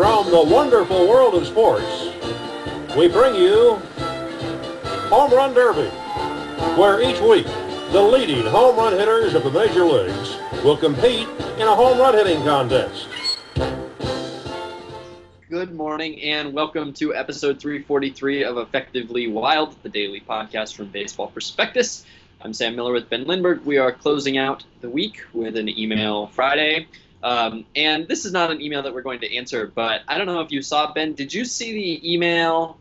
From the wonderful world of sports, we bring you Home Run Derby, where each week the leading home run hitters of the major leagues will compete in a home run hitting contest. Good morning and welcome to episode 343 of Effectively Wild, the daily podcast from Baseball Prospectus. I'm Sam Miller with Ben Lindbergh. We are closing out the week with an email Friday. Um, and this is not an email that we're going to answer, but I don't know if you saw Ben. Did you see the email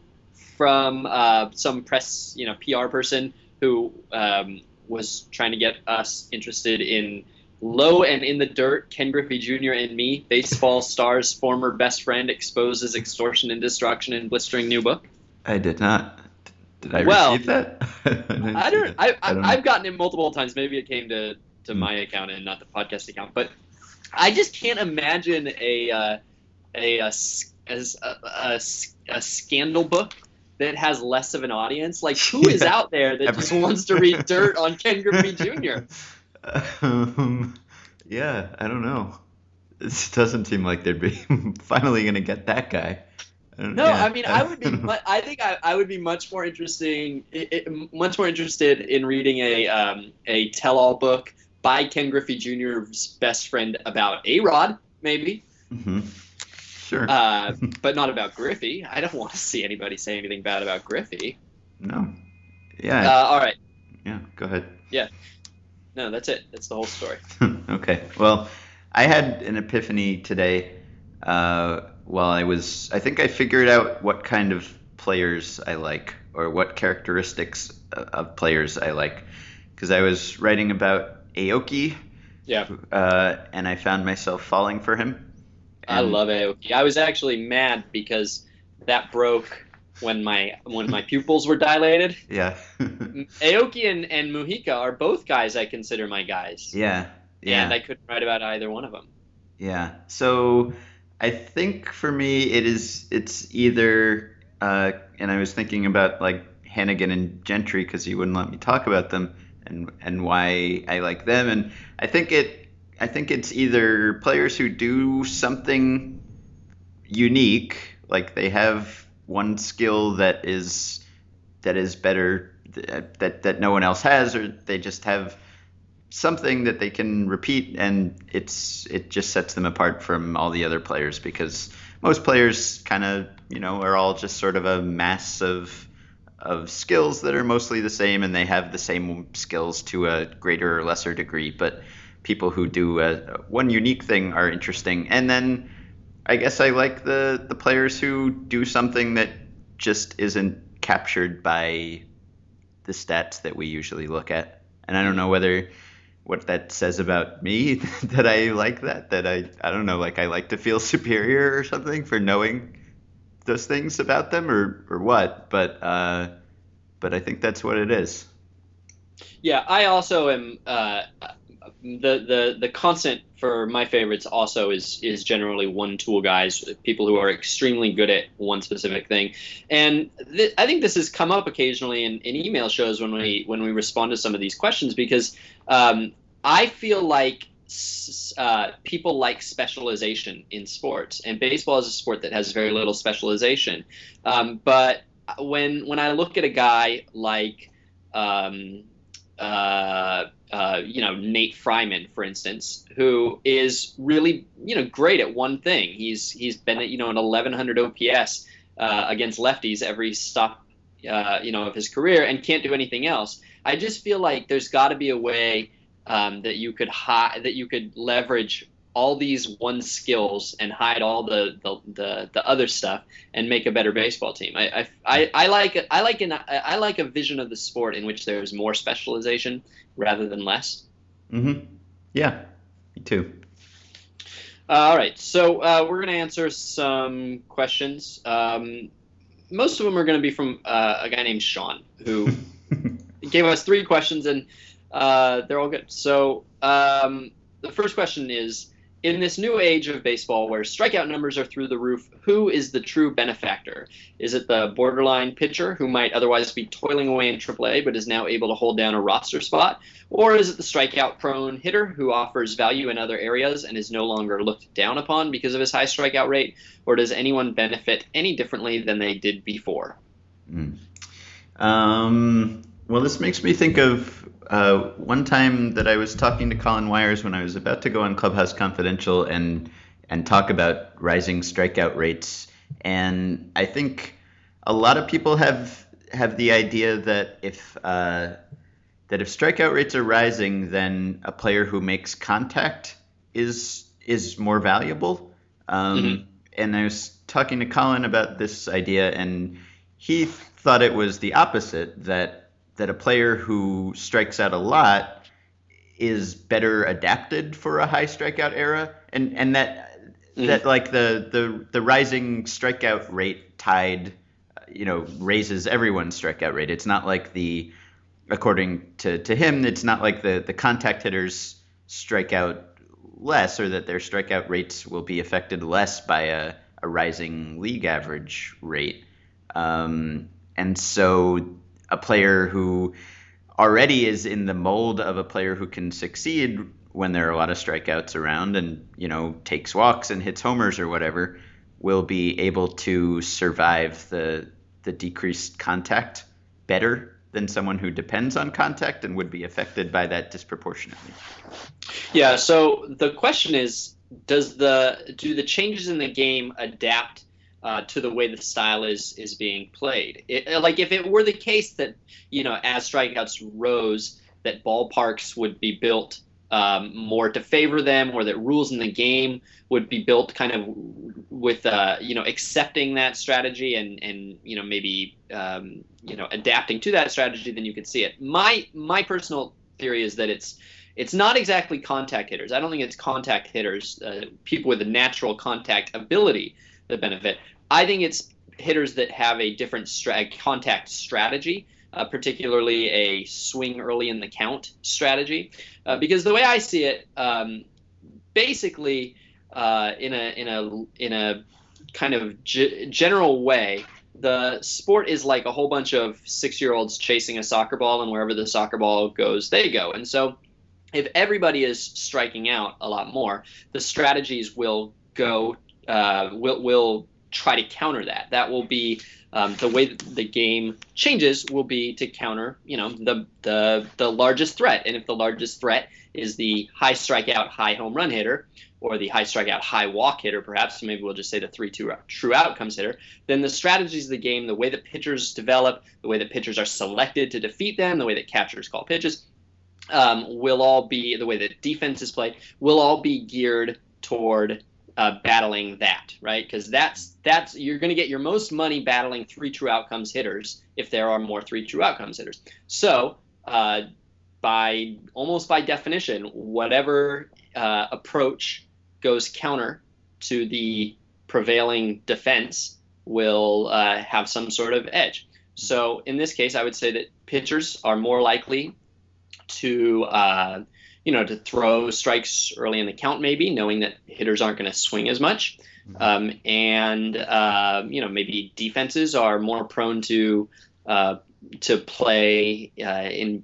from uh, some press, you know, PR person who um, was trying to get us interested in low and in the dirt? Ken Griffey Jr. and me, baseball star's former best friend, exposes extortion and destruction in blistering new book. I did not. Did I Well, receive that? I, I don't. that. I, I, don't I've gotten it multiple times. Maybe it came to to Hmm. my account and not the podcast account. But I just can't imagine a uh, a, a a, a a scandal book that has less of an audience. Like who is Yeah. out there that just wants to read dirt on Ken Griffey Jr. Um, yeah, I don't know. It doesn't seem like they'd be finally gonna get that guy. I No, yeah, I mean I would be. mu- I think I, I would be much more interesting, i- i- much more interested in reading a um, a tell-all book by Ken Griffey Jr.'s best friend about A Rod, maybe. Mhm. Sure. uh, but not about Griffey. I don't want to see anybody say anything bad about Griffey. no. Uh, Yeah. all right, yeah. Go ahead. Yeah. No, that's it. That's the whole story. okay. Well, I had an epiphany today uh, while I was. I think I figured out what kind of players I like, or what characteristics of players I like, because I was writing about Aoki, Yeah, uh, and I found myself falling for him. I love Aoki. I was actually mad because that broke when my when my pupils were dilated. Yeah. Aoki and, and Mujica are both guys I consider my guys, yeah. Yeah. and I couldn't write about either one of them. Yeah. So I think for me it is it's either uh, and I was thinking about like Hanigan and Gentry because he wouldn't let me talk about them and and why I like them. And I think it I think it's either players who do something unique like they have one skill that is that is better that that, no one else has or they just have something that they can repeat and it's it just sets them apart from all the other players because most players kind of you know are all just sort of a mass of of skills that are mostly the same and they have the same skills to a greater or lesser degree but people who do a, one unique thing are interesting. And then I guess I like the the players who do something that just isn't captured by the stats that we usually look at. And I don't know whether what that says about me that I like that that I I don't know like I like to feel superior or something for knowing those things about them or or what but uh but I think that's what it is Yeah, I also am. Uh, the the the constant for my favorites also is is generally one tool guys, people who are extremely good at one specific thing, and th- I think this has come up occasionally in, in email shows when we when we respond to some of these questions because um, I feel like. Uh, people like specialization in sports, and baseball is a sport that has very little specialization. Um, but when when I look at a guy like um, uh, uh, you know Nate Freiman, for instance, who is really you know great at one thing. He's he's been at you know an 1100 OPS uh, against lefties every stop uh, you know of his career and can't do anything else. I just feel like there's got to be a way um, that you could hi- that you could leverage all these one skills and hide all the, the, the, the other stuff and make a better baseball team. I, I, I, I like I like an I like a vision of the sport in which there is more specialization rather than less. mm-hmm yeah me too Uh, all right, so uh, we're going to answer some questions. Um, most of them are going to be from uh, a guy named Sean who gave us three questions and uh, they're all good. So um, the first question is in this new age of baseball where strikeout numbers are through the roof, who is the true benefactor? Is it the borderline pitcher who might otherwise be toiling away in AAA but is now able to hold down a roster spot? Or is it the strikeout prone hitter who offers value in other areas and is no longer looked down upon because of his high strikeout rate? Or does anyone benefit any differently than they did before? Mm. Um, well, this makes me think of uh, one time that I was talking to Colin Wyers when I was about to go on Clubhouse Confidential and and talk about rising strikeout rates, and I think a lot of people have have the idea that if uh, that if strikeout rates are rising, then a player who makes contact is is more valuable. Um, mm-hmm. And I was talking to Colin about this idea, and he thought it was the opposite that that a player who strikes out a lot is better adapted for a high strikeout era, and and that mm. that like the the the rising strikeout rate tide, you know, raises everyone's strikeout rate. It's not like the according to, to him, it's not like the, the contact hitters strike out less or that their strikeout rates will be affected less by a, a rising league average rate. Um, and so a player who already is in the mold of a player who can succeed when there are a lot of strikeouts around and you know takes walks and hits homers or whatever will be able to survive the the decreased contact better than someone who depends on contact and would be affected by that disproportionately. Yeah, so the question is does the do the changes in the game adapt uh, to the way the style is is being played. It, uh, like if it were the case that you know as strikeouts rose, that ballparks would be built um, more to favor them, or that rules in the game would be built kind of with uh, you know accepting that strategy and and you know maybe um, you know adapting to that strategy, then you could see it. My my personal theory is that it's it's not exactly contact hitters. I don't think it's contact hitters, uh, people with a natural contact ability the benefit. I think it's hitters that have a different stra- contact strategy, uh, particularly a swing early in the count strategy, uh, because the way I see it, um, basically, uh, in a in a in a kind of g- general way, the sport is like a whole bunch of six year olds chasing a soccer ball, and wherever the soccer ball goes, they go. And so, if everybody is striking out a lot more, the strategies will go uh, will will try to counter that. That will be um, the way the game changes will be to counter, you know, the the the largest threat. And if the largest threat is the high strikeout, high home run hitter, or the high strikeout, high walk hitter, perhaps, maybe we'll just say the three two true outcomes hitter, then the strategies of the game, the way that pitchers develop, the way that pitchers are selected to defeat them, the way that catchers call pitches, um, will all be the way that defense is played, will all be geared toward uh, battling that, right? Because that's that's you're going to get your most money battling three true outcomes hitters if there are more three true outcomes hitters. So uh, by almost by definition, whatever uh, approach goes counter to the prevailing defense will uh, have some sort of edge. So in this case, I would say that pitchers are more likely to uh, you know, to throw strikes early in the count, maybe knowing that hitters aren't going to swing as much. Mm-hmm. Um, and uh, you know, maybe defenses are more prone to uh, to play uh, in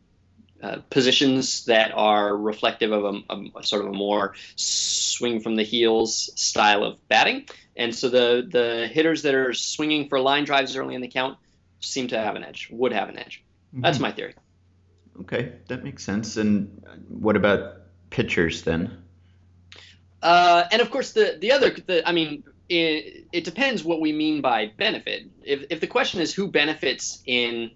uh, positions that are reflective of a, a, a, sort of a more swing from the heels style of batting. And so the the hitters that are swinging for line drives early in the count seem to have an edge, would have an edge. Mm-hmm. That's my theory. Okay, that makes sense. And what about pitchers then? Uh, and of course, the the other, the, I mean, it, it depends what we mean by benefit. If if the question is who benefits in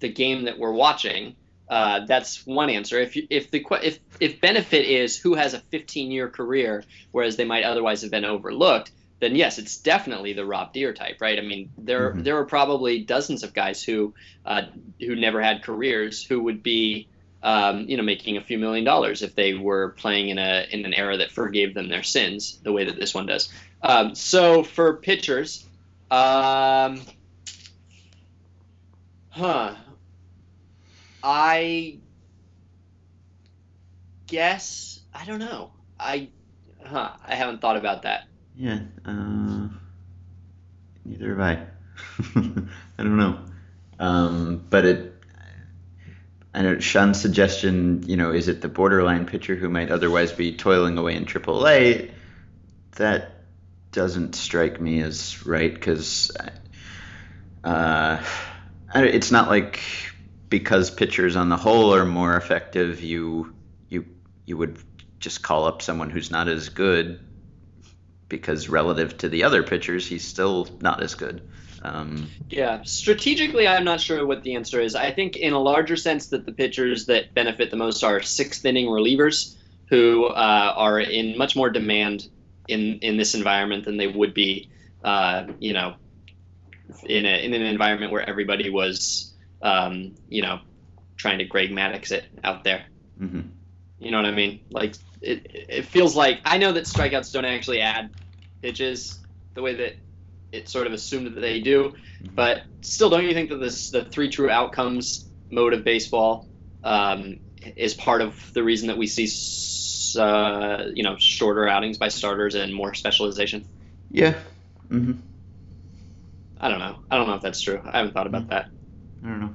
the game that we're watching, uh, that's one answer. If if the if if benefit is who has a 15 year career, whereas they might otherwise have been overlooked, then yes, it's definitely the Rob Deer type, right? I mean, there mm-hmm. there are probably dozens of guys who uh, who never had careers who would be um, you know making a few million dollars if they were playing in a in an era that forgave them their sins the way that this one does. Um, so for pitchers, um, huh, I guess I don't know. I Huh, I haven't thought about that. Yeah. Uh, neither have I. I don't know. Um, but it. I know Sean's suggestion. You know, is it the borderline pitcher who might otherwise be toiling away in AAA? That doesn't strike me as right because. Uh, it's not like because pitchers on the whole are more effective, you you you would just call up someone who's not as good because relative to the other pitchers, he's still not as good. Um, yeah, strategically, I'm not sure what the answer is. I think, in a larger sense, that the pitchers that benefit the most are sixth inning relievers who uh, are in much more demand in in this environment than they would be, uh, you know, in a in an environment where everybody was, um, you know, trying to Greg Maddux it out there. Mm-hmm. You know what I mean? Like it, it feels like I know that strikeouts don't actually add pitches the way that it's sort of assumed that they do, mm-hmm. but still, don't you think that this the three true outcomes mode of baseball um, is part of the reason that we see uh, you know shorter outings by starters and more specialization? Yeah. Mm-hmm. I don't know. I don't know if that's true. I haven't thought about that. I don't know.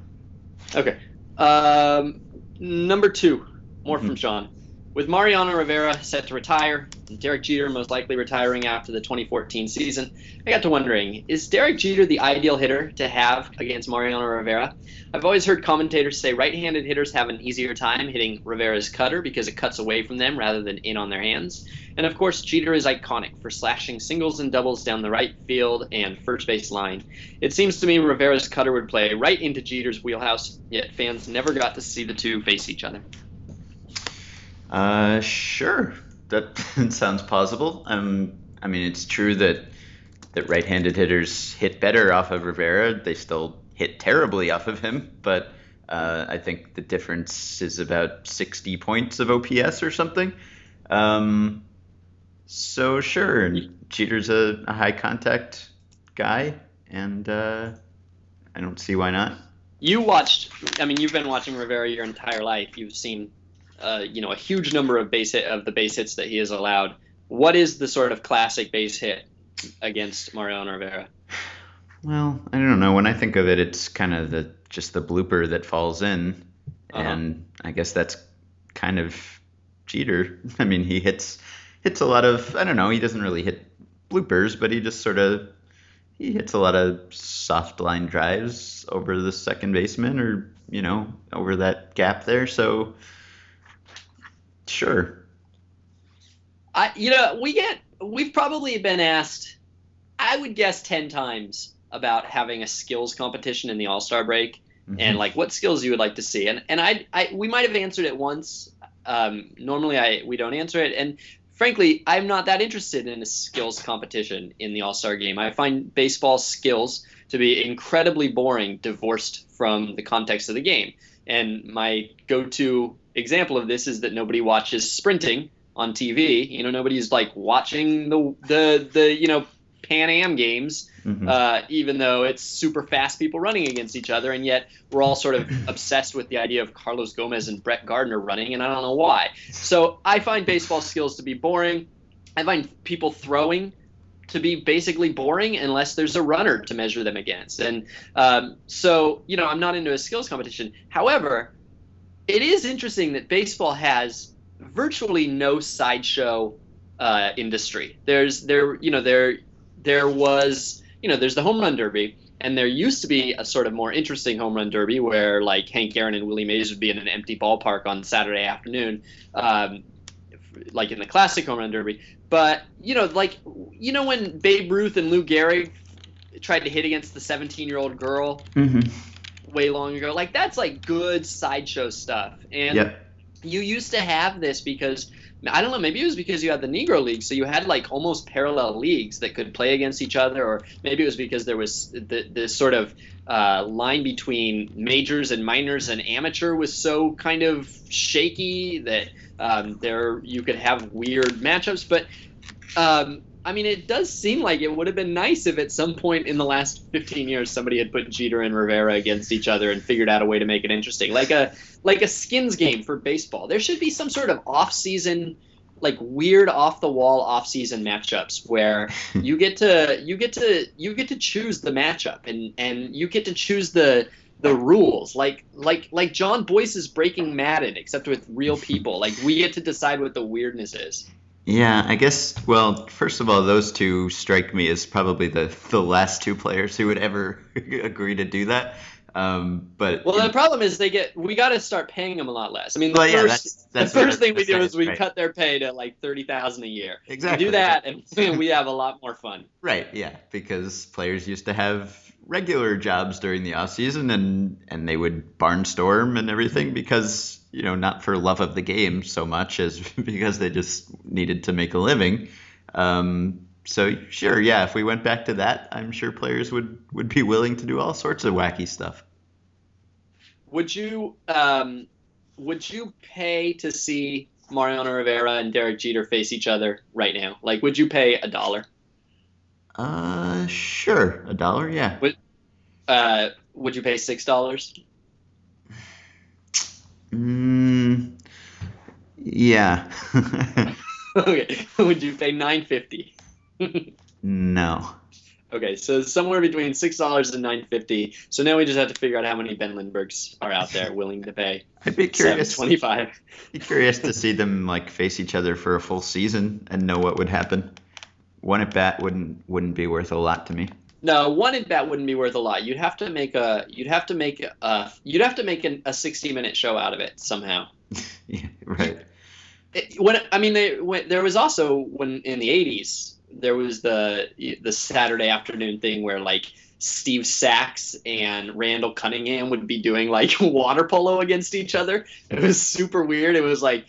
Okay. Um, number two, more mm-hmm. from Sean. With Mariano Rivera set to retire, and Derek Jeter most likely retiring after the 2014 season, I got to wondering is Derek Jeter the ideal hitter to have against Mariano Rivera? I've always heard commentators say right handed hitters have an easier time hitting Rivera's cutter because it cuts away from them rather than in on their hands. And of course, Jeter is iconic for slashing singles and doubles down the right field and first base line. It seems to me Rivera's cutter would play right into Jeter's wheelhouse, yet fans never got to see the two face each other. Uh, sure. That sounds plausible. Um, I mean, it's true that that right-handed hitters hit better off of Rivera. They still hit terribly off of him, but uh, I think the difference is about 60 points of OPS or something. Um, so sure, Jeter's a, a high contact guy, and uh, I don't see why not. You watched. I mean, you've been watching Rivera your entire life. You've seen uh, you know a huge number of base hit of the base hits that he has allowed. What is the sort of classic base hit against Mariano Rivera? Well, I don't know. When I think of it, it's kind of the just the blooper that falls in, uh-huh. and I guess that's kind of Jeter. I mean, he hits hits a lot of I don't know. He doesn't really hit bloopers, but he just sort of he hits a lot of soft line drives over the second baseman or you know over that gap there. So Sure. I you know we get we've probably been asked, I would guess ten times about having a skills competition in the All Star break mm-hmm. and like what skills you would like to see and and I I we might have answered it once. Um, normally I we don't answer it and frankly, I'm not that interested in a skills competition in the All Star game. I find baseball skills to be incredibly boring, divorced from the context of the game. And my go to example of this is that nobody watches sprinting on TV. You know, nobody's like watching the the the you know Pan Am games, mm-hmm. uh, even though it's super fast people running against each other, and yet we're all sort of obsessed with the idea of Carlos Gomez and Brett Gardner running, and I don't know why. So I find baseball skills to be boring. I find people throwing to be basically boring unless there's a runner to measure them against. And um, so, you know, I'm not into a skills competition. However, it is interesting that baseball has virtually no sideshow uh, industry. There's there you know there there was you know there's the home run derby and there used to be a sort of more interesting home run derby where like Hank Aaron and Willie Mays would be in an empty ballpark on Saturday afternoon, um, like in the classic home run derby. But you know like you know when Babe Ruth and Lou Gehrig tried to hit against the 17 year old girl. Mm-hmm way long ago. Like that's like good sideshow stuff. And yep. you used to have this because I don't know, maybe it was because you had the Negro League, so you had like almost parallel leagues that could play against each other, or maybe it was because there was this sort of uh, line between majors and minors and amateur was so kind of shaky that um, there you could have weird matchups. But um, I mean, it does seem like it would have been nice if at some point in the last 15 years somebody had put Jeter and Rivera against each other and figured out a way to make it interesting, like a like a skins game for baseball. There should be some sort of off-season like weird off the wall off season matchups where you get to you get to you get to choose the matchup and and you get to choose the the rules. Like like like John Boyce is breaking Madden except with real people. Like we get to decide what the weirdness is Yeah, I guess. Well, first of all, those two strike me as probably the the last two players who would ever agree to do that. Um, but well the problem is they get we got to start paying them a lot less I mean the Well, yeah, first that's- that's the first thing we do is we right. cut their pay to like thirty thousand a year exactly we do that and we have a lot more fun Right, yeah, because players used to have regular jobs during the off season and and they would barnstorm and everything because, you know, not for love of the game so much as because they just needed to make a living. Um, so sure, yeah, if we went back to that, I'm sure players would would be willing to do all sorts of wacky stuff. Would you um, would you pay to see Mariano Rivera and Derek Jeter face each other right now? Like, would you pay a dollar? Uh, sure, a dollar, yeah. Uh, would you pay six dollars? Mm, yeah. okay. Would you pay nine fifty? no. Okay, so somewhere between six dollars and nine fifty. So now we just have to figure out how many Ben Lindberghs are out there willing to pay I'd be curious. twenty-five. Be curious to see them like face each other for a full season and know what would happen. One at bat wouldn't wouldn't be worth a lot to me. No, one at bat wouldn't be worth a lot. You'd have to make a you'd have to make a you'd have to make an, a sixty minute show out of it somehow. Yeah, right. It, when I mean, they, when, there was also when in the '80s there was the the Saturday afternoon thing where like Steve Sax and Randall Cunningham would be doing like water polo against each other. It was super weird. It was like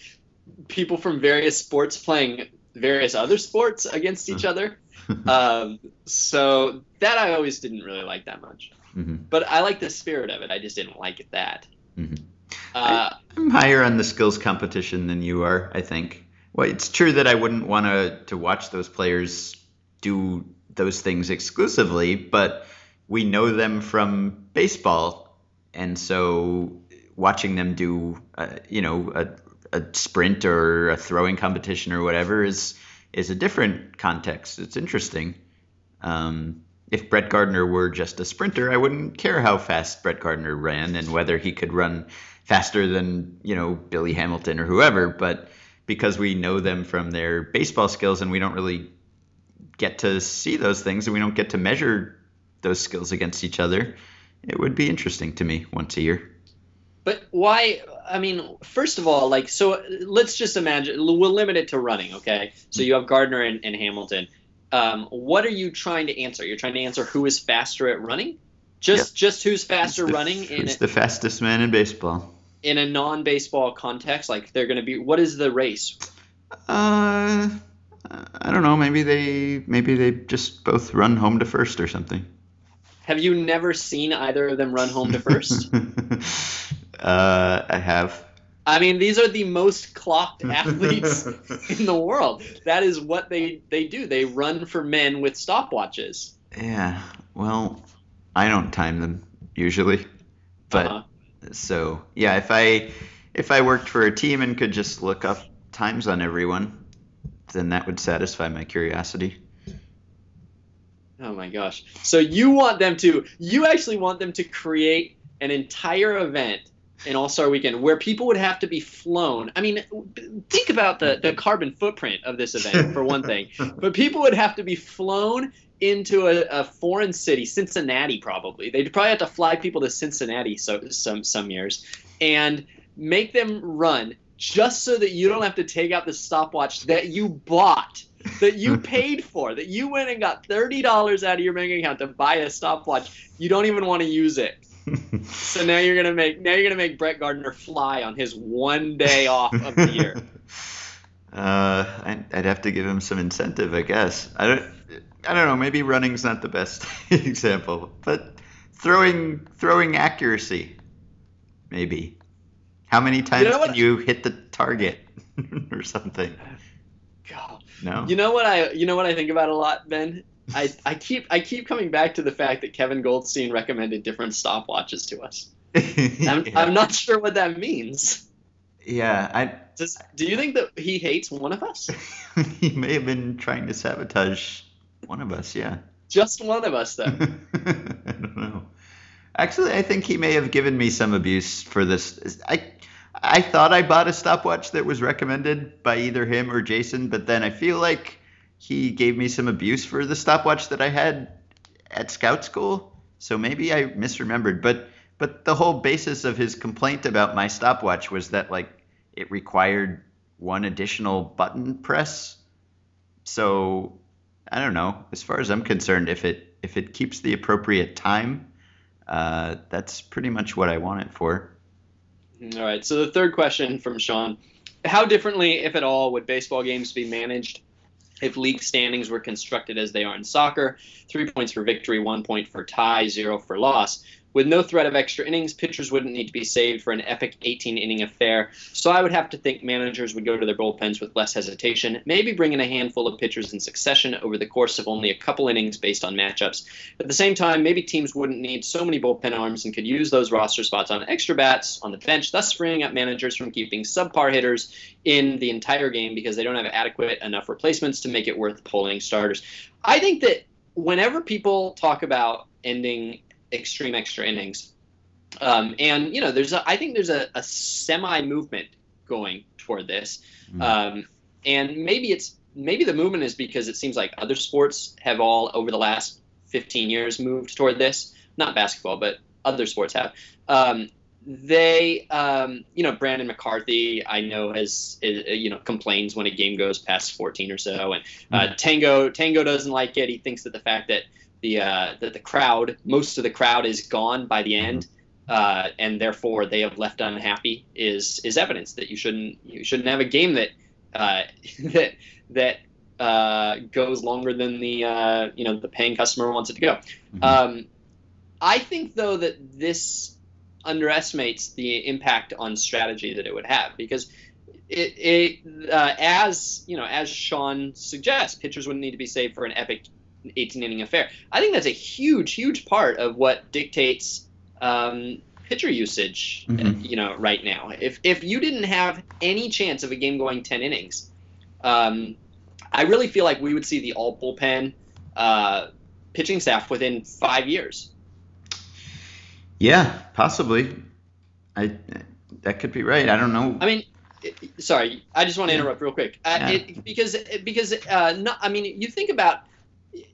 people from various sports playing various other sports against each mm. other. Um, so that I always didn't really like that much. hmm But I like the spirit of it. I just didn't like it that. Mhm. Uh, I'm higher on the skills competition than you are. I think. Well, it's true that I wouldn't want to to watch those players do those things exclusively, but we know them from baseball, and so watching them do, uh, you know, a, a sprint or a throwing competition or whatever is is a different context. It's interesting. Um, if Brett Gardner were just a sprinter, I wouldn't care how fast Brett Gardner ran and whether he could run faster than you know Billy Hamilton or whoever. But because we know them from their baseball skills and we don't really get to see those things and we don't get to measure those skills against each other, it would be interesting to me once a year. But why? I mean, first of all, like, so let's just imagine we'll limit it to running, okay? So you have Gardner and, and Hamilton. Um, what are you trying to answer? You're trying to answer who is faster at running? Just just who's faster Who's the- running in Who's a, the fastest man in baseball? in a non-baseball context? Like they're going to be. What is the race? Uh, I don't know. Maybe they maybe they just both run home to first or something. Have you never seen either of them run home to first? uh, I have. I mean, these are the most clocked athletes in the world. That is what they they do. They run for men with stopwatches. Yeah. Well, I don't time them usually, but Uh-huh. so yeah. If I if I worked for a team and could just look up times on everyone, then that would satisfy my curiosity. Oh my gosh. So you want them to you actually want them to create an entire event in All-Star Weekend where people would have to be flown. I mean, think about the the carbon footprint of this event for one thing. But people would have to be flown into a, a foreign city, Cincinnati probably. They'd probably have to fly people to Cincinnati so some some years and make them run just so that you don't have to take out the stopwatch that you bought that you paid for, that you went and got thirty dollars out of your bank account to buy a stopwatch. You don't even want to use it. So now you're gonna make now you're gonna make Brett Gardner fly on his one day off of the year. Uh, I'd, I'd have to give him some incentive, I guess. I don't. I don't know. Maybe running's not the best example, but throwing throwing accuracy, maybe. How many times know can you hit the target or something? God. No. You know what I you know what I think about a lot, Ben? I, I keep I keep coming back to the fact that Kevin Goldstein recommended different stopwatches to us. I'm, yeah. I'm not sure what that means. Yeah, I Does, do you think that he hates one of us? he may have been trying to sabotage one of us. Yeah. Just one of us, though. I don't know. Actually, I think he may have given me some abuse for this. I I thought I bought a stopwatch that was recommended by either him or Jason, but then I feel like he gave me some abuse for the stopwatch that I had at scout school. So maybe I misremembered, but but the whole basis of his complaint about my stopwatch was that like it required one additional button press. So I don't know. As far as I'm concerned, if it if it keeps the appropriate time, uh, that's pretty much what I want it for. All right. So the third question from Sean: How differently, if at all, would baseball games be managed if league standings were constructed as they are in soccer? Three points for victory, one point for tie, zero for loss. With no threat of extra innings, pitchers wouldn't need to be saved for an epic 18 inning affair, so I would have to think managers would go to their bullpens with less hesitation, maybe bring in a handful of pitchers in succession over the course of only a couple innings based on matchups. At the same time, maybe teams wouldn't need so many bullpen arms and could use those roster spots on extra bats on the bench, thus freeing up managers from keeping subpar hitters in the entire game because they don't have adequate enough replacements to make it worth pulling starters. I think that whenever people talk about ending extreme extra innings. Um, and you know, there's a, I think there's a, a semi movement going toward this, mm-hmm. um, and maybe it's maybe the movement is because it seems like other sports have all over the last 15 years moved toward this. Not basketball, but other sports have. Um, they, um, you know, Brandon McCarthy, I know has, is, you know, complains when a game goes past 14 or so, and uh, mm-hmm. Tango Tango doesn't like it. He thinks that the fact that the uh, that the crowd, most of the crowd is gone by the end, uh, and therefore they have left unhappy is is evidence that you shouldn't you shouldn't have a game that uh, that that uh, goes longer than the uh, you know the paying customer wants it to go. Mm-hmm. Um, I think though that this underestimates the impact on strategy that it would have because it, it uh, as you know as Sean suggests, pitchers wouldn't need to be saved for an epic 18 inning affair. I think that's a huge, huge part of what dictates um, pitcher usage. Mm-hmm. You know, right now, if if you didn't have any chance of a game going 10 innings, um, I really feel like we would see the all bullpen uh, pitching staff within five years. Yeah, possibly. I that could be right. I don't know. I mean, sorry, I just want to interrupt real quick uh, yeah. it, because because uh, not, I mean, you think about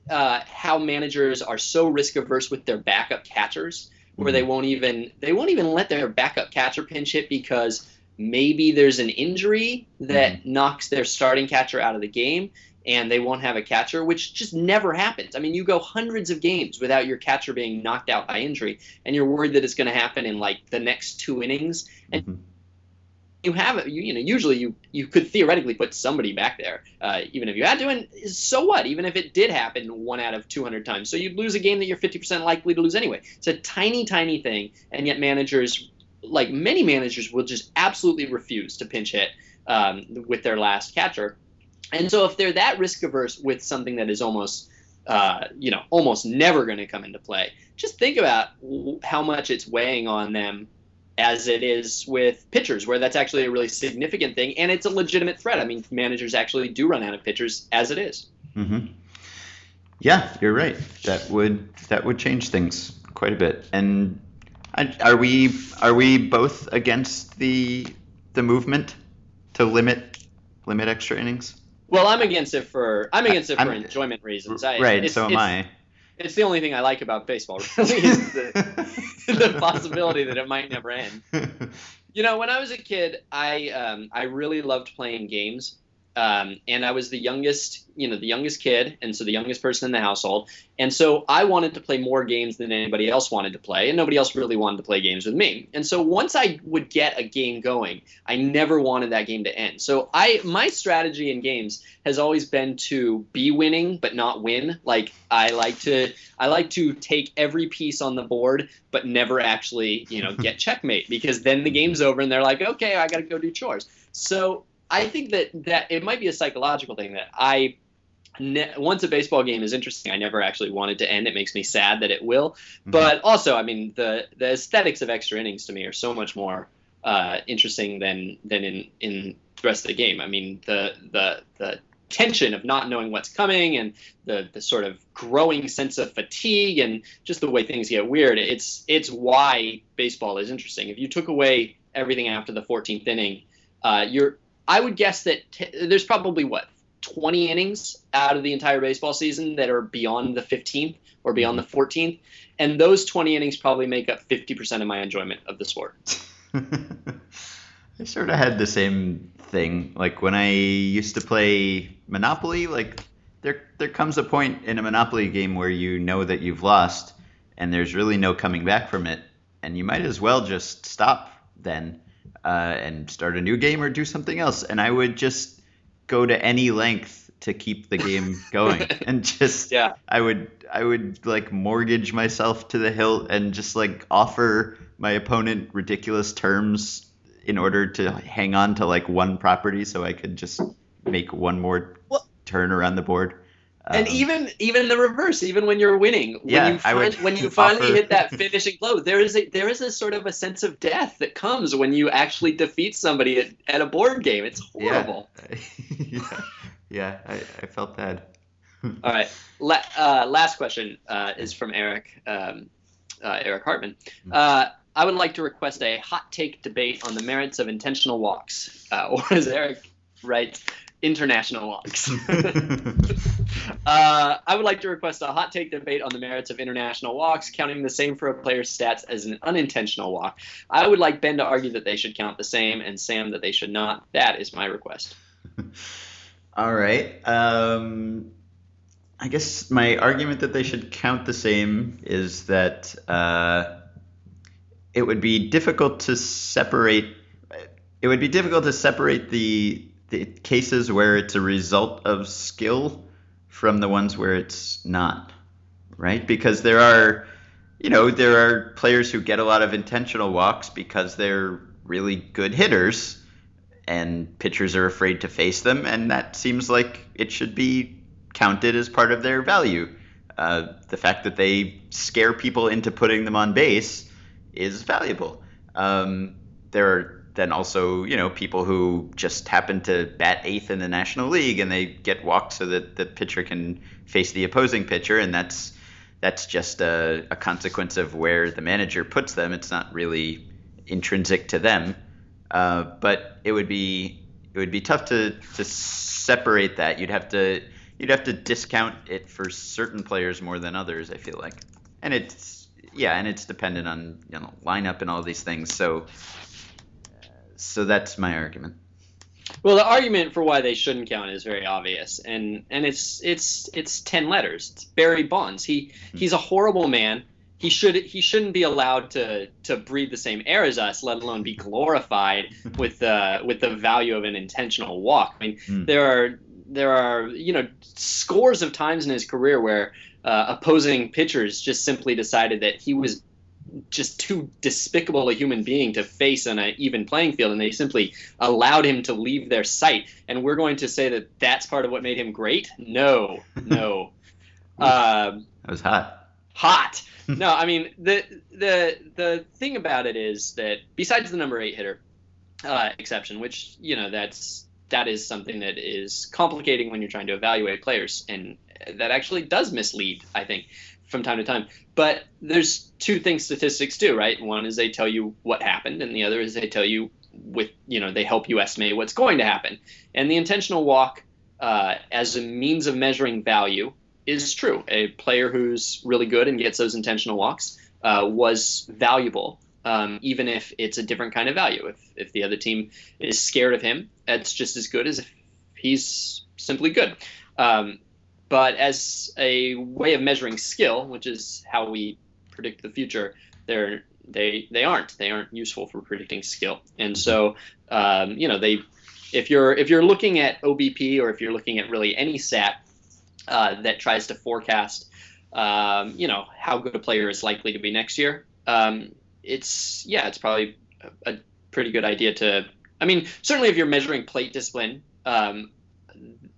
uh, how managers are so risk averse with their backup catchers, where mm-hmm. they won't even they won't even let their backup catcher pinch hit because maybe there's an injury that mm-hmm. knocks their starting catcher out of the game and they won't have a catcher, which just never happens. I mean, you go hundreds of games without your catcher being knocked out by injury, and you're worried that it's going to happen in like the next two innings. And mm-hmm you have. You, you know, usually you you could theoretically put somebody back there, uh, even if you had to. And so what? Even if it did happen one out of 200 times, so you'd lose a game that you're 50% likely to lose anyway. It's a tiny, tiny thing, and yet managers, like many managers, will just absolutely refuse to pinch hit um, with their last catcher. And so if they're that risk averse with something that is almost uh, you know, almost never going to come into play. Just think about how much it's weighing on them as it is with pitchers, where that's actually a really significant thing, and it's a legitimate threat. I mean, managers actually do run out of pitchers as it is. Mm-hmm. Yeah, you're right. That would that would change things quite a bit. And are we are we both against the the movement to limit limit extra innings? Well, I'm against it for I'm against it for I'm, enjoyment reasons. I, right. so am I it's the only thing I like about baseball, really, is the, the possibility that it might never end. You know, when I was a kid, I um, I really loved playing games. Um, and I was the youngest, you know, the youngest kid, and so the youngest person in the household. And so I wanted to play more games than anybody else wanted to play, and nobody else really wanted to play games with me. And so once I would get a game going, I never wanted that game to end. So I, my strategy in games has always been to be winning but not win. Like I like to, I like to take every piece on the board, but never actually, you know, get checkmate because then the game's over and they're like, okay, I got to go do chores. So I think that that it might be a psychological thing that I ne- once a baseball game is interesting, I never actually wanted to end. It makes me sad that it will. Mm-hmm. But also, I mean, the the aesthetics of extra innings to me are so much more uh, interesting than than in in the rest of the game. I mean, the the the tension of not knowing what's coming and the the sort of growing sense of fatigue and just the way things get weird. It's it's why baseball is interesting. If you took away everything after the 14th inning, uh, you're I would guess that t- there's probably what 20 innings out of the entire baseball season that are beyond the 15th or beyond the 14th, and those 20 innings probably make up 50% of my enjoyment of the sport. I sort of had the same thing. Like when I used to play Monopoly, like there there comes a point in a Monopoly game where you know that you've lost and there's really no coming back from it, and you might as well just stop then uh, and start a new game or do something else. And I would just go to any length to keep the game going and just Yeah. I would I would like mortgage myself to the hilt and just like offer my opponent ridiculous terms in order to hang on to like one property so I could just make one more Well- turn around the board. And Um, even even the reverse, even when you're winning, when Yeah, you fin- would when you finally hit that finishing blow, there is a there is a sort of a sense of death that comes when you actually defeat somebody at, at a board game. It's horrible. yeah, yeah, I, I felt that. All right. La- uh, last question uh, is from Eric, um, uh, Eric Hartman. Uh, I would like to request a hot take debate on the merits of intentional walks, uh, or as Eric writes, international walks. uh, I would like to request a hot take debate on the merits of international walks, counting the same for a player's stats as an unintentional walk. I would like Ben to argue that they should count the same, and Sam that they should not. That is my request. All right. Um, I guess my argument that they should count the same is that uh, it would be difficult to separate. It would be difficult to separate the the cases where it's a result of skill from the ones where it's not, right? Because there are, you know, there are players who get a lot of intentional walks because they're really good hitters and pitchers are afraid to face them, and that seems like it should be counted as part of their value. Uh, the fact that they scare people into putting them on base is valuable. Um, there are then also, you know, people who just happen to bat eighth in the National League and they get walked so that the pitcher can face the opposing pitcher, and that's that's just a, a consequence of where the manager puts them. It's not really intrinsic to them. Uh, but it would be it would be tough to to separate that. You'd have to you'd have to discount it for certain players more than others. I feel like, and it's yeah, and it's dependent on you know lineup and all these things. So so that's my argument. Well, the argument for why they shouldn't count is very obvious, and and it's it's it's ten letters. It's Barry Bonds. He he's a horrible man. He should he shouldn't be allowed to to breathe the same air as us, let alone be glorified with the with the value of an intentional walk. I mean, Hmm. there are there are you know scores of times in his career where uh, opposing pitchers just simply decided that he was just too despicable a human being to face on an even playing field, and they simply allowed him to leave their sight. And we're going to say that that's part of what made him great? No, no. um, That was hot. hot. No, I mean the the the thing about it is that besides the number eight hitter uh, exception, which you know that's that is something that is complicating when you're trying to evaluate players, and that actually does mislead, I think, from time to time. But there's two things statistics do, right? One is they tell you what happened, and the other is they tell you with you know they help you estimate what's going to happen. And the intentional walk uh, as a means of measuring value is true. A player who's really good and gets those intentional walks uh, was valuable, um, even if it's a different kind of value. If, if the other team is scared of him, it's just as good as if he's simply good. Um, but as a way of measuring skill, which is how we predict the future, they're they they aren't they aren't useful for predicting skill. And so um, you know they if you're if you're looking at OBP or if you're looking at really any stat uh, that tries to forecast, um, you know, how good a player is likely to be next year. Um, it's yeah, it's probably a, a pretty good idea to. I mean, certainly if you're measuring plate discipline, um,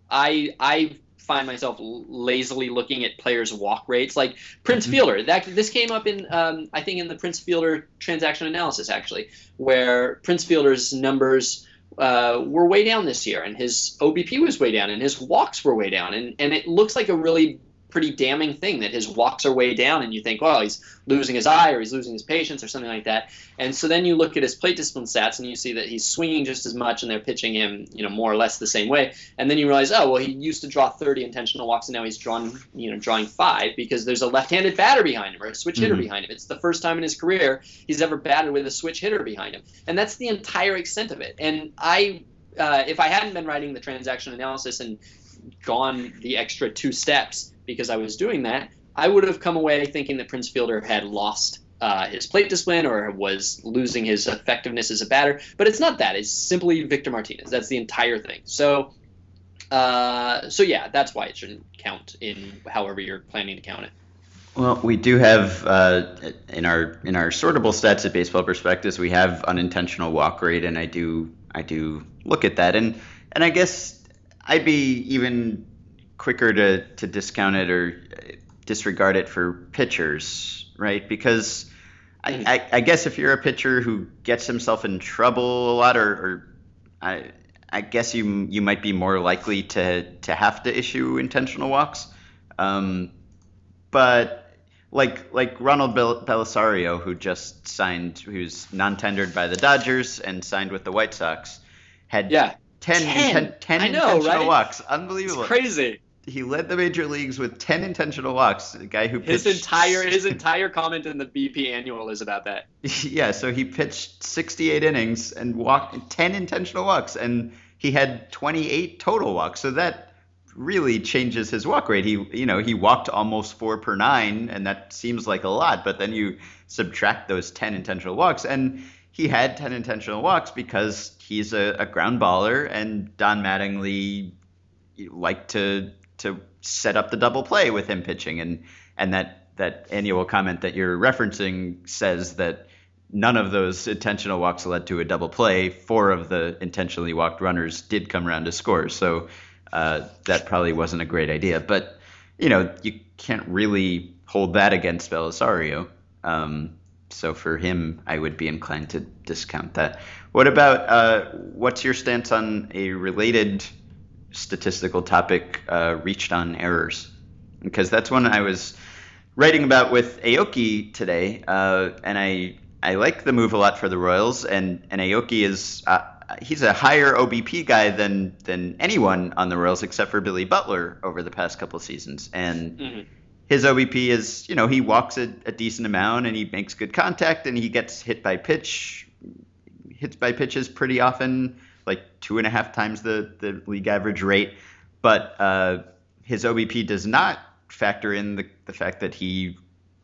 I I find myself lazily looking at players' walk rates, like Prince Mhm. Fielder. That this came up in um, I think in the Prince Fielder transaction analysis actually, where Prince Fielder's numbers uh, were way down this year, and his OBP was way down, and his walks were way down, and and it looks like a really pretty damning thing that his walks are way down, and you think, well, he's losing his eye or he's losing his patience or something like that. And so then you look at his plate discipline stats, and you see that he's swinging just as much, and they're pitching him, you know, more or less the same way. And then you realize, oh, well, he used to draw 30 intentional walks, and now he's drawn, you know, drawing five because there's a left-handed batter behind him or a switch hitter mm-hmm. behind him. It's the first time in his career he's ever batted with a switch hitter behind him, and that's the entire extent of it. And I uh, if I hadn't been writing the transaction analysis and gone the extra two steps because I was doing that, I would have come away thinking that Prince Fielder had lost uh, his plate discipline or was losing his effectiveness as a batter. But it's not that. It's simply Victor Martinez. That's the entire thing. So, uh, so yeah, that's why it shouldn't count in however you're planning to count it. Well, we do have uh, in our in our sortable stats at Baseball Prospectus, we have unintentional walk rate, and I do I do look at that, and and I guess I'd be even quicker to to discount it or disregard it for pitchers, right? Because I, mm. I, I guess if you're a pitcher who gets himself in trouble a lot, or, or I I guess you you might be more likely to to have to issue intentional walks, um, but like like Ronald Bel- Belisario, who just signed, who's non-tendered by the Dodgers and signed with the White Sox, had yeah 10, 10, 10, 10 I know, intentional right? walks. Unbelievable. It's crazy. He led the major leagues with 10 intentional walks. A guy who pitched... his entire his entire comment in the BP annual is about that. Yeah, so he pitched 68 innings and walked 10 intentional walks and he had 28 total walks. So that really changes his walk rate. He, you know, he walked almost four per nine, and that seems like a lot. But then you subtract those 10 intentional walks, and he had 10 intentional walks because he's a, a ground baller, and Don Mattingly liked to to set up the double play with him pitching, and and that that annual comment that you're referencing says that none of those intentional walks led to a double play. Four of the intentionally walked runners did come around to score. So uh, that probably wasn't a great idea. But you know, you can't really hold that against Belisario. Um, so for him, I would be inclined to discount that. What about uh, what's your stance on a related statistical topic, uh, reached on errors? Because that's one I was writing about with Aoki today, uh, and I I like the move a lot for the Royals, and and Aoki is uh, he's a higher OBP guy than than anyone on the Royals except for Billy Butler over the past couple seasons, and mm-hmm. His OBP is you know he walks a, a, decent amount and he makes good contact and he gets hit by pitch, hits by pitches pretty often, like two and a half times the the league average rate, but uh, his OBP does not factor in the the fact that he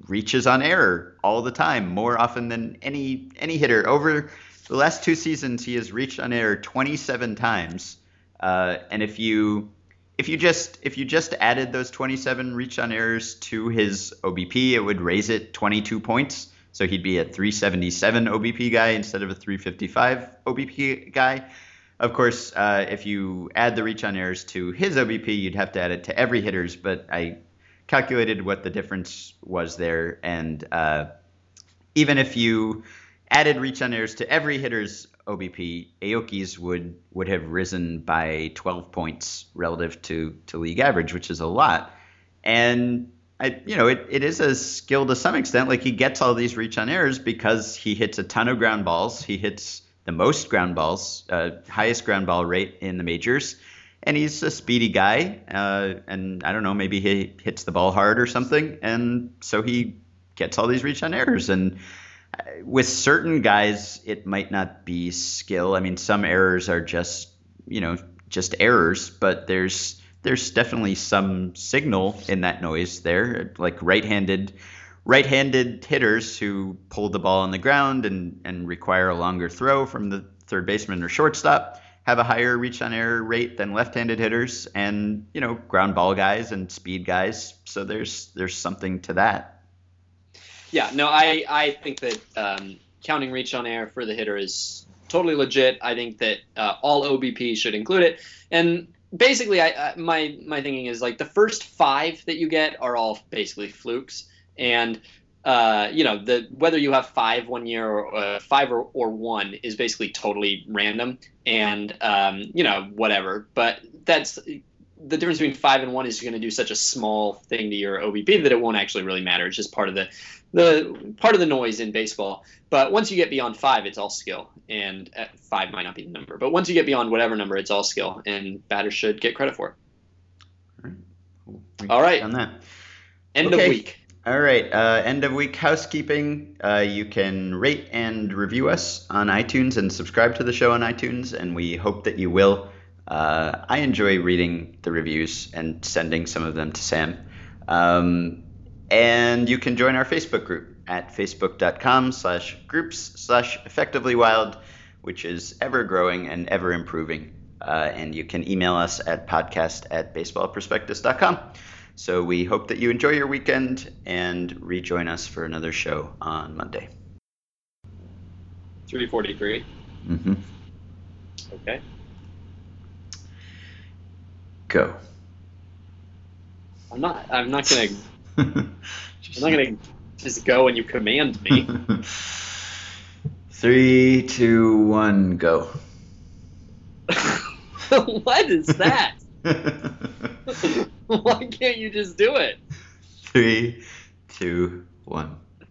reaches on error all the time, more often than any any hitter over the last two seasons he has reached on error 27 times. Uh, and if you if you just if you just added those 27 reach on errors to his OBP, it would raise it 22 points. So he'd be a 377 OBP guy instead of a 355 OBP guy. Of course, uh, if you add the reach on errors to his OBP, you'd have to add it to every hitter's. But I calculated what the difference was there, and uh, even if you added reach on errors to every hitter's OBP, Aoki's would would have risen by 12 points relative to to league average, which is a lot. And I, you know, it, it is a skill to some extent. Like he gets all these reach on errors because he hits a ton of ground balls. He hits the most ground balls, uh, highest ground ball rate in the majors, and he's a speedy guy. Uh, and I don't know, maybe he hits the ball hard or something, and so he gets all these reach on errors. And with certain guys, it might not be skill. I mean, some errors are just, you know, just errors, but there's there's definitely some signal in that noise there, like right-handed right-handed hitters who pull the ball on the ground and and require a longer throw from the third baseman or shortstop have a higher reach on error rate than left-handed hitters and you know ground ball guys and speed guys. So there's there's something to that yeah, no, I, I think that um, counting reach on error for the hitter is totally legit. I think that uh, all OBP should include it. And basically, I, I, my my thinking is like the first five that you get are all basically flukes, and uh, you know, the whether you have five one year or uh, five or, or one is basically totally random, and um, you know whatever. But that's the difference between five and one is going to do such a small thing to your OBP that it won't actually really matter. It's just part of the the part of the noise in baseball. But once you get beyond five, it's all skill, and uh, five might not be the number. But once you get beyond whatever number, it's all skill, and batters should get credit for it. All right. On that. End Okay. of week. All right. Uh, end of week housekeeping. Uh, you can rate and review us on iTunes and subscribe to the show on iTunes, and we hope that you will. Uh, I enjoy reading the reviews and sending some of them to Sam. Um, and you can join our Facebook group at facebook.com slash groups slash effectively wild, which is ever growing and ever improving. Uh, and you can email us at podcast at baseballprospectus.com. So we hope that you enjoy your weekend and rejoin us for another show on Monday. Three forty three. Mm-hmm. Okay. Go. I'm not. I'm not gonna. I'm Just- not gonna just go when you command me. Three, two, one, go. what is that? Why can't you just do it? Three, two, one.